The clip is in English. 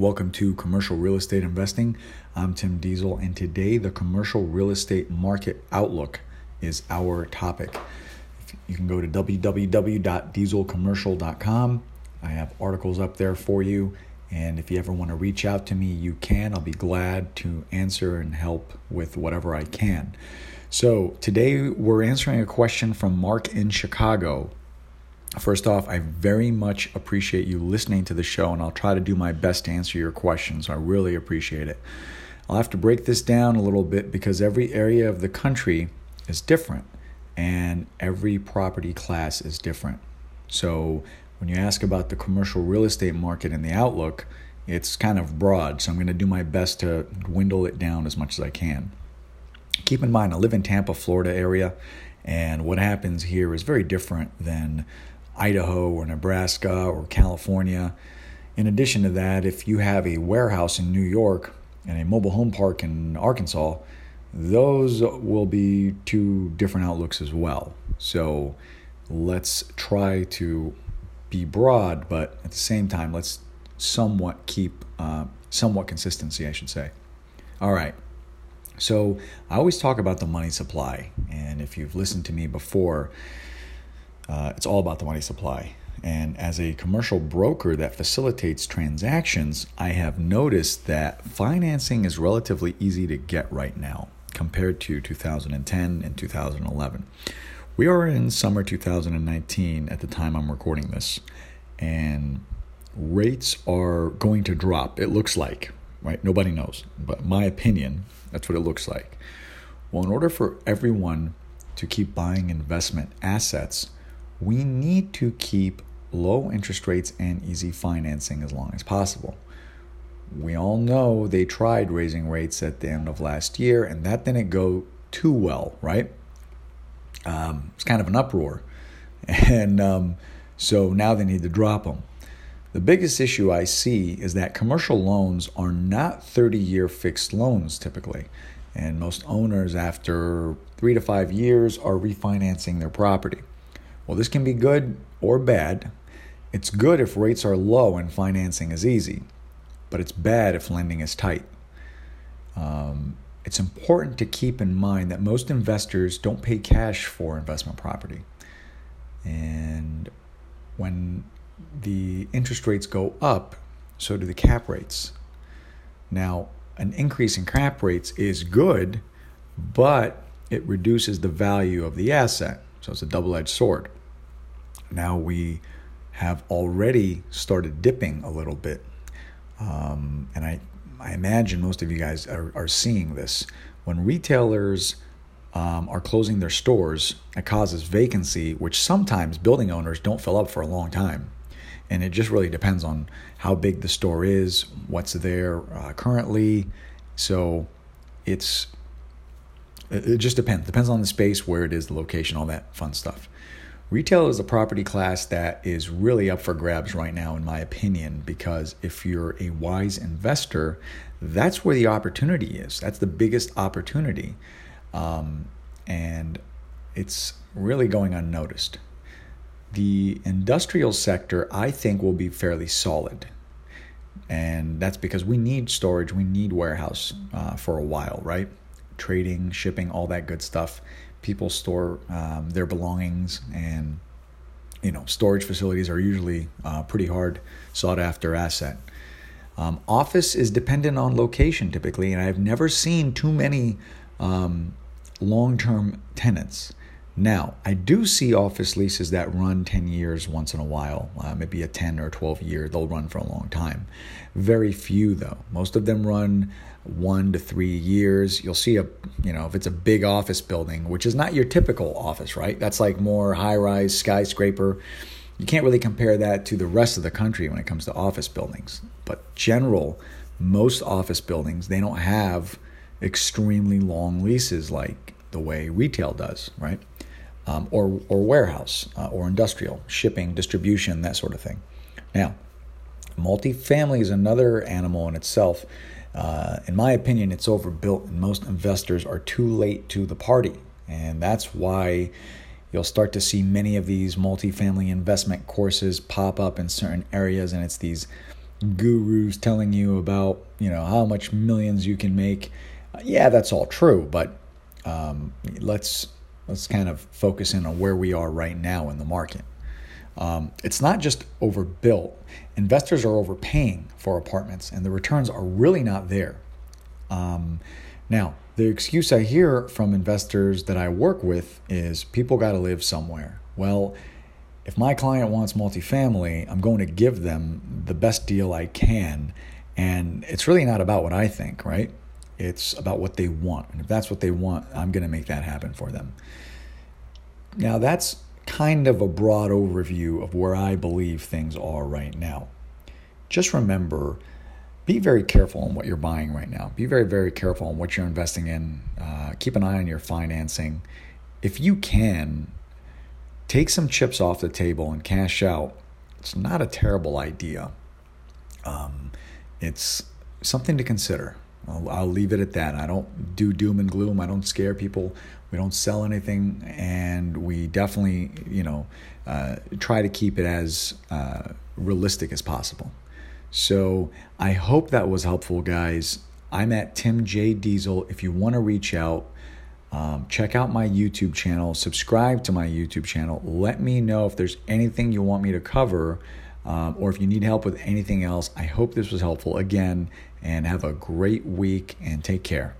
Welcome to Commercial Real Estate Investing. I'm Tim Diesel, and today the commercial real estate market outlook is our topic. You can go to www.dieselcommercial.com. I have articles up there for you, and if you ever want to reach out to me, you can. I'll be glad to answer and help with whatever I can. So, today we're answering a question from Mark in Chicago First off, I very much appreciate you listening to the show, and I'll try to do my best to answer your questions. I really appreciate it. I'll have to break this down a little bit because every area of the country is different and every property class is different. So, when you ask about the commercial real estate market and the outlook, it's kind of broad. So, I'm going to do my best to dwindle it down as much as I can. Keep in mind, I live in Tampa, Florida area, and what happens here is very different than Idaho or Nebraska or California. In addition to that, if you have a warehouse in New York and a mobile home park in Arkansas, those will be two different outlooks as well. So let's try to be broad, but at the same time, let's somewhat keep uh, somewhat consistency, I should say. All right. So I always talk about the money supply, and if you've listened to me before, uh, it's all about the money supply. And as a commercial broker that facilitates transactions, I have noticed that financing is relatively easy to get right now compared to 2010 and 2011. We are in summer 2019 at the time I'm recording this, and rates are going to drop. It looks like, right? Nobody knows, but my opinion, that's what it looks like. Well, in order for everyone to keep buying investment assets, we need to keep low interest rates and easy financing as long as possible. We all know they tried raising rates at the end of last year, and that didn't go too well, right? Um, it's kind of an uproar. And um, so now they need to drop them. The biggest issue I see is that commercial loans are not 30 year fixed loans typically. And most owners, after three to five years, are refinancing their property. Well, this can be good or bad. It's good if rates are low and financing is easy, but it's bad if lending is tight. Um, it's important to keep in mind that most investors don't pay cash for investment property. And when the interest rates go up, so do the cap rates. Now, an increase in cap rates is good, but it reduces the value of the asset. So it's a double edged sword now we have already started dipping a little bit. Um, and I, I imagine most of you guys are, are seeing this. When retailers um, are closing their stores, it causes vacancy, which sometimes building owners don't fill up for a long time. And it just really depends on how big the store is, what's there uh, currently. So it's it just depends. Depends on the space, where it is, the location, all that fun stuff. Retail is a property class that is really up for grabs right now, in my opinion, because if you're a wise investor, that's where the opportunity is. That's the biggest opportunity. Um, and it's really going unnoticed. The industrial sector, I think, will be fairly solid. And that's because we need storage, we need warehouse uh, for a while, right? Trading, shipping, all that good stuff people store um, their belongings and you know storage facilities are usually uh, pretty hard sought after asset. Um, office is dependent on location typically and i've never seen too many um, long-term tenants now i do see office leases that run 10 years once in a while uh, maybe a 10 or 12 year they'll run for a long time very few though most of them run one to three years. You'll see a, you know, if it's a big office building, which is not your typical office, right? That's like more high rise skyscraper. You can't really compare that to the rest of the country when it comes to office buildings. But general, most office buildings, they don't have extremely long leases like the way retail does, right? Um, or, or warehouse uh, or industrial, shipping, distribution, that sort of thing. Now, multifamily is another animal in itself uh, in my opinion, it's overbuilt, and most investors are too late to the party. And that's why you'll start to see many of these multifamily investment courses pop up in certain areas, and it's these gurus telling you about you know how much millions you can make. Yeah, that's all true, but um, let's let's kind of focus in on where we are right now in the market. Um, it's not just overbuilt. Investors are overpaying for apartments, and the returns are really not there. Um, now, the excuse I hear from investors that I work with is people got to live somewhere. Well, if my client wants multifamily, I'm going to give them the best deal I can. And it's really not about what I think, right? It's about what they want. And if that's what they want, I'm going to make that happen for them. Now, that's kind of a broad overview of where I believe things are right now. Just remember be very careful on what you're buying right now. Be very, very careful on what you're investing in. Uh, keep an eye on your financing. If you can, take some chips off the table and cash out. It's not a terrible idea. Um, it's something to consider. I'll, I'll, leave it at that. I don't do doom and gloom. I don't scare people. We don't sell anything, and we definitely, you know, uh, try to keep it as uh, realistic as possible. So I hope that was helpful, guys. I'm at Tim J Diesel. If you want to reach out, um, check out my YouTube channel, subscribe to my YouTube channel. Let me know if there's anything you want me to cover um, or if you need help with anything else. I hope this was helpful again, and have a great week and take care.